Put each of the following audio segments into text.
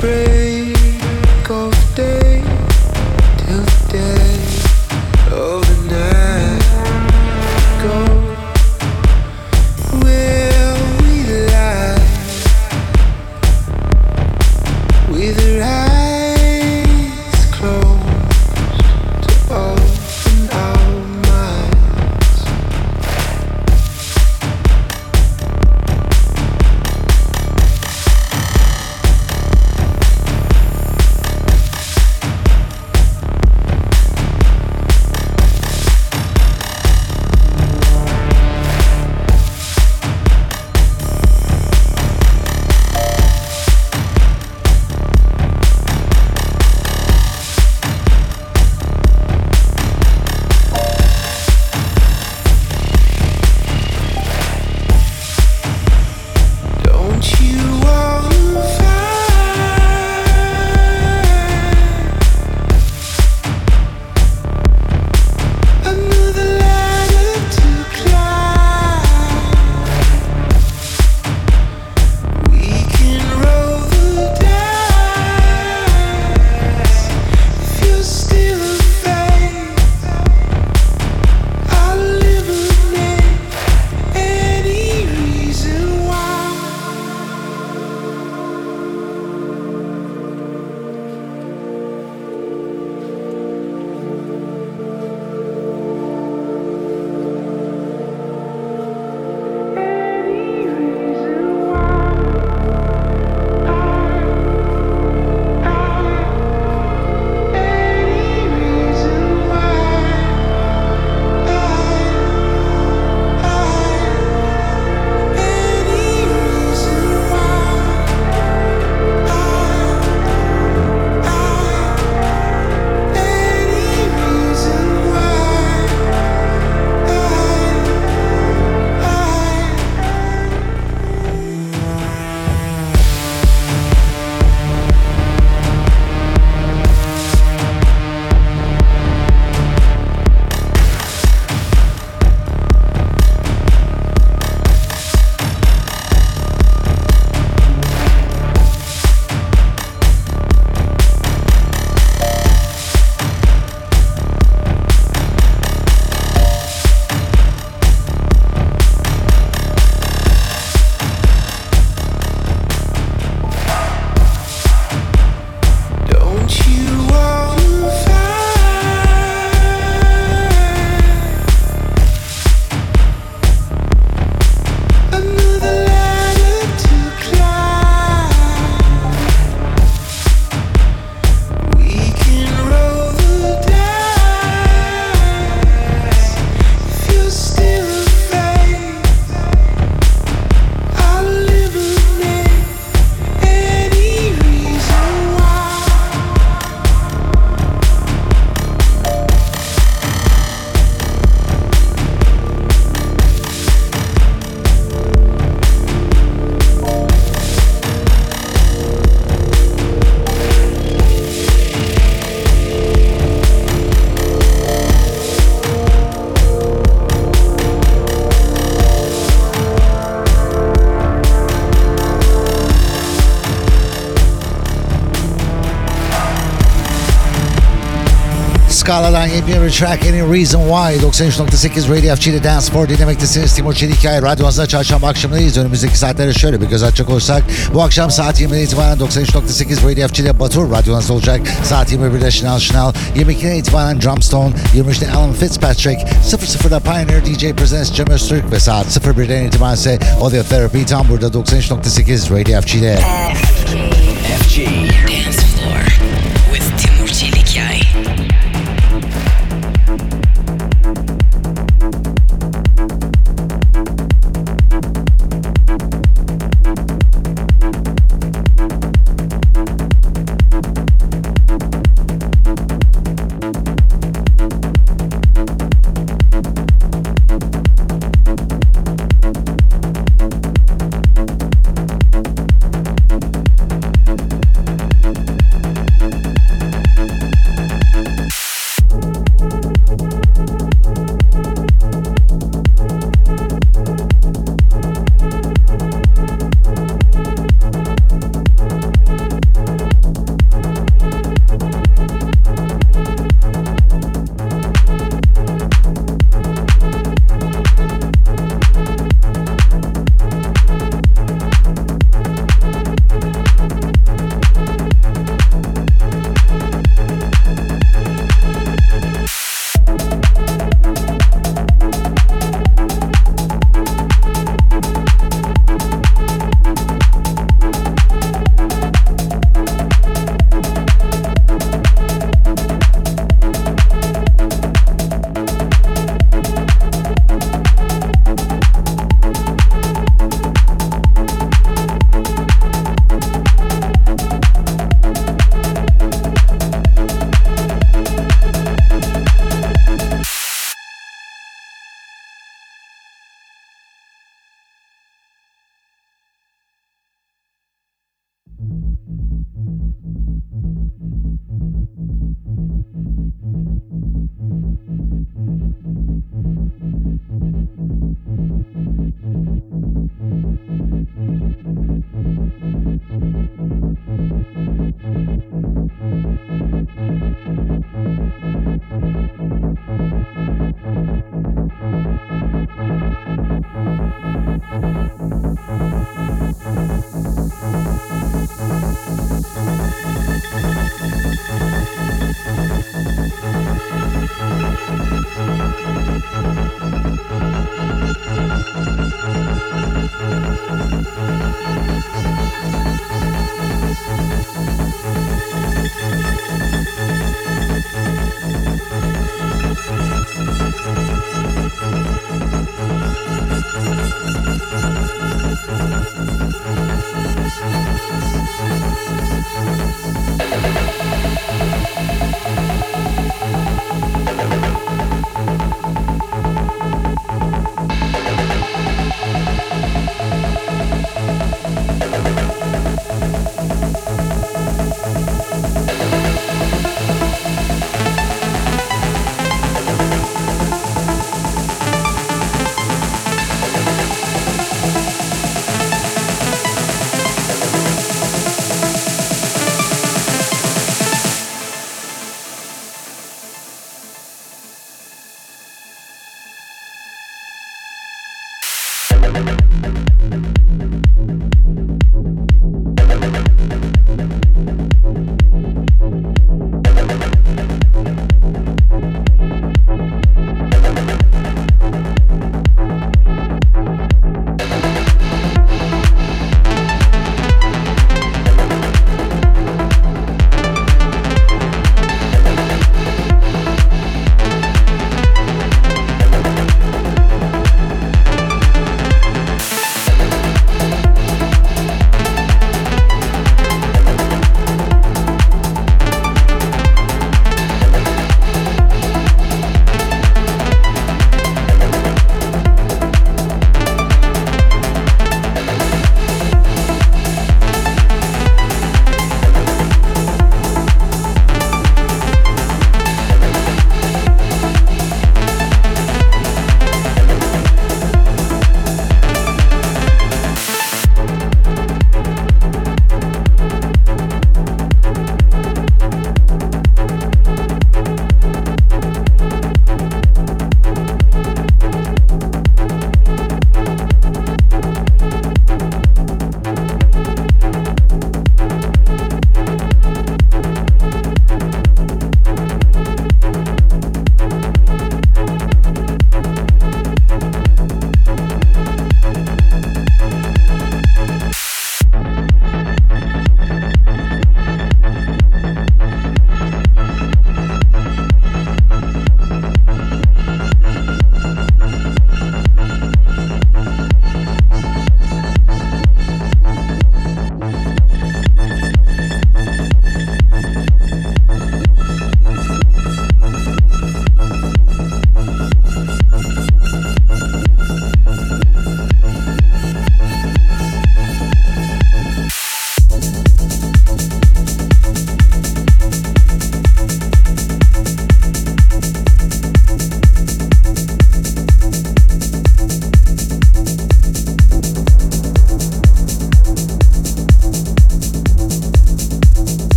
pray. Scala'dan yepyeni bir track Any Reason Why 93.8 Radio FG'de Dance Spor dinlemektesiniz. Timur Çelikay radyomuzda çarşamba akşamındayız. Önümüzdeki saatlere şöyle bir göz açacak olursak bu akşam saat 20'den itibaren 93.8 Radio FG'de Batur radyonuzda olacak. Saat 21'de Şınal Şınal 22'den itibaren Drumstone 23'te Alan Fitzpatrick 00'da Pioneer DJ Presents Cem Öztürk ve saat 01'den itibaren ise Audio Therapy tam burada 93.8 Radio FG'de. FG. Dance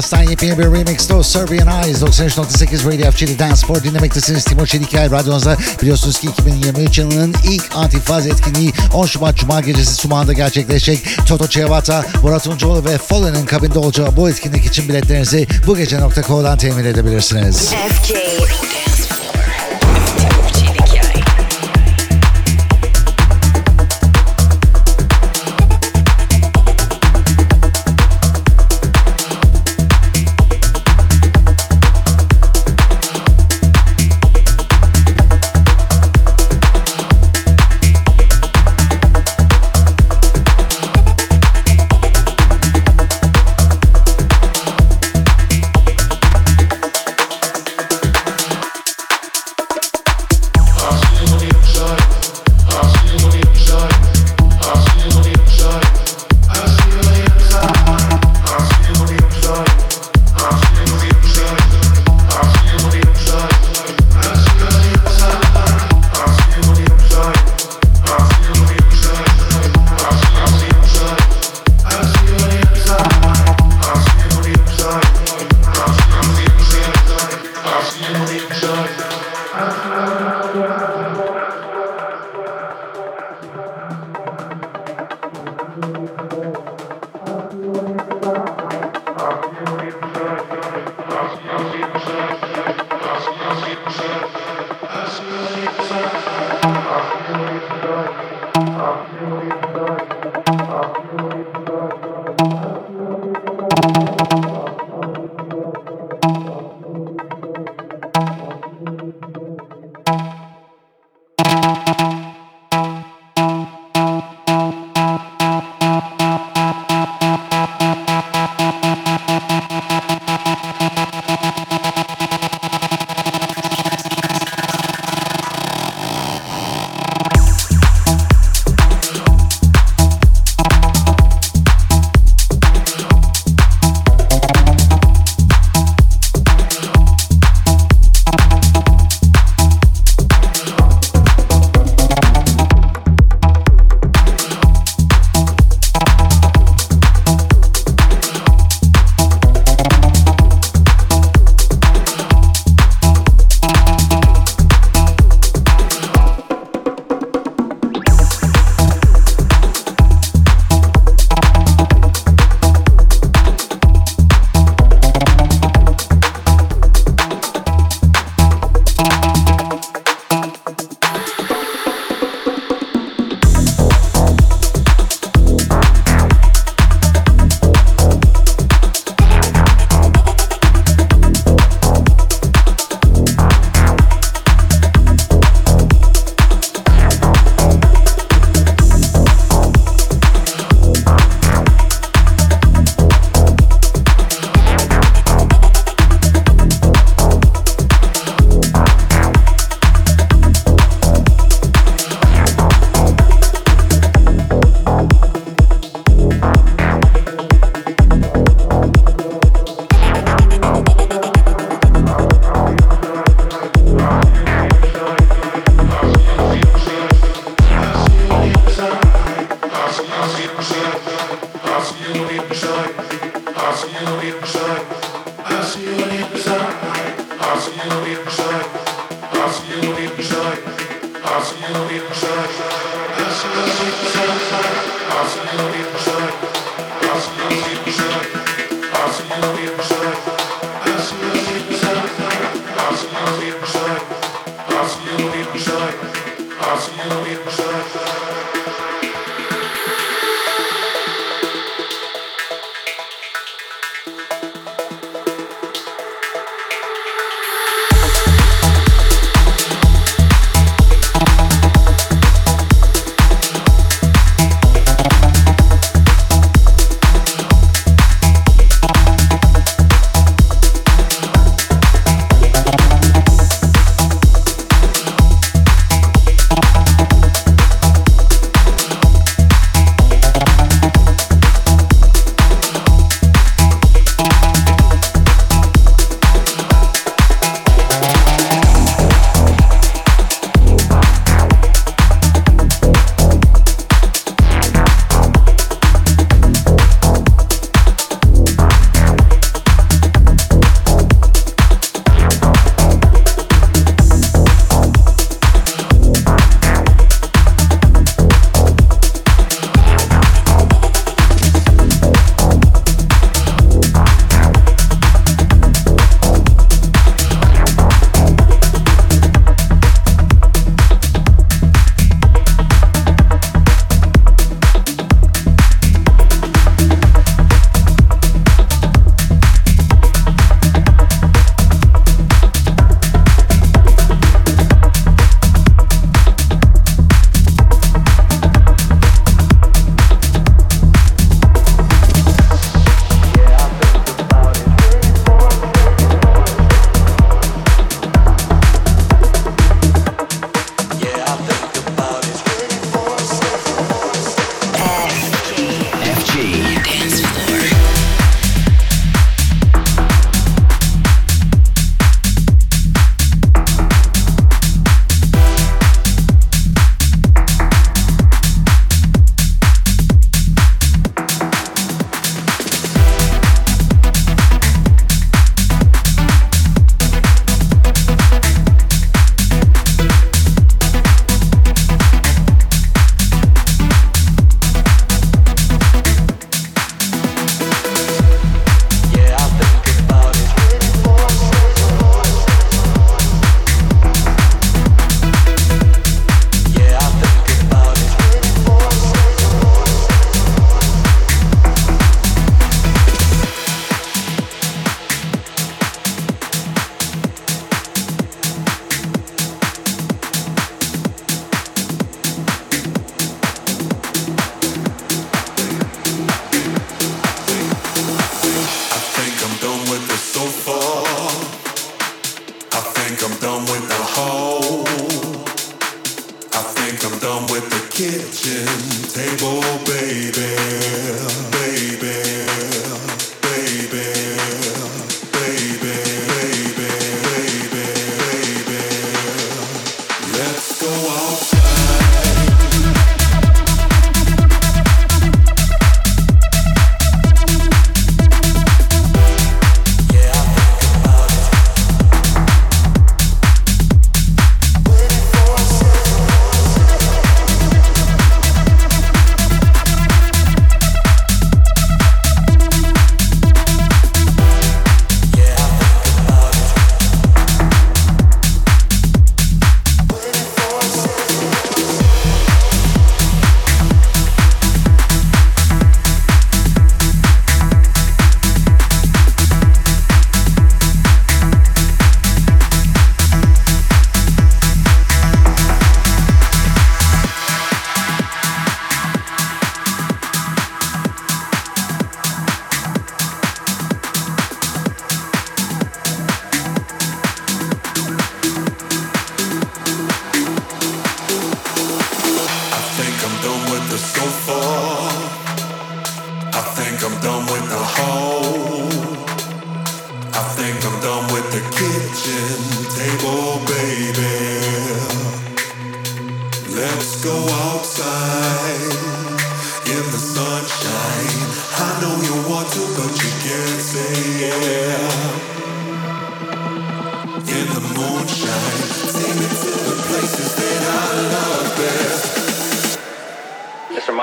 Us'tan yepyeni bir remix o Serbian Eyes 93.8 Radio FG'de Dance Sport dinlemektesiniz. Timur Çelikay radyonuzda biliyorsunuz ki 2023 yılının ilk antifaz etkinliği 10 Şubat Cuma gecesi Sumağı'nda gerçekleşecek. Toto Cevata, Murat Uncuoğlu ve Fallen'ın kabinde olacağı bu etkinlik için biletlerinizi bu gece.co'dan temin edebilirsiniz. FG you feel so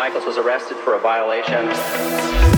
Michaels was arrested for a violation.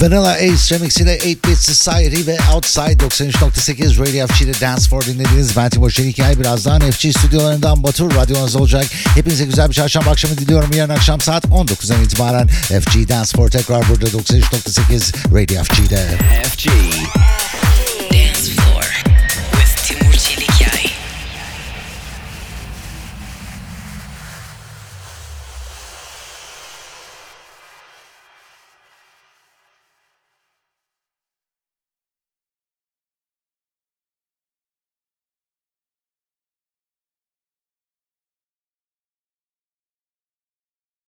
Vanilla Ace Remix ile 8-Bit Society ve Outside 93.8 Radio FG'de Dance for dinlediğiniz ben Timur Çelikay. Birazdan FG stüdyolarından Batur radyonuz olacak. Hepinize güzel bir çarşamba akşamı diliyorum. Yarın akşam saat 19'dan itibaren FG Dance for tekrar burada 93.8 Radio FG'de. FG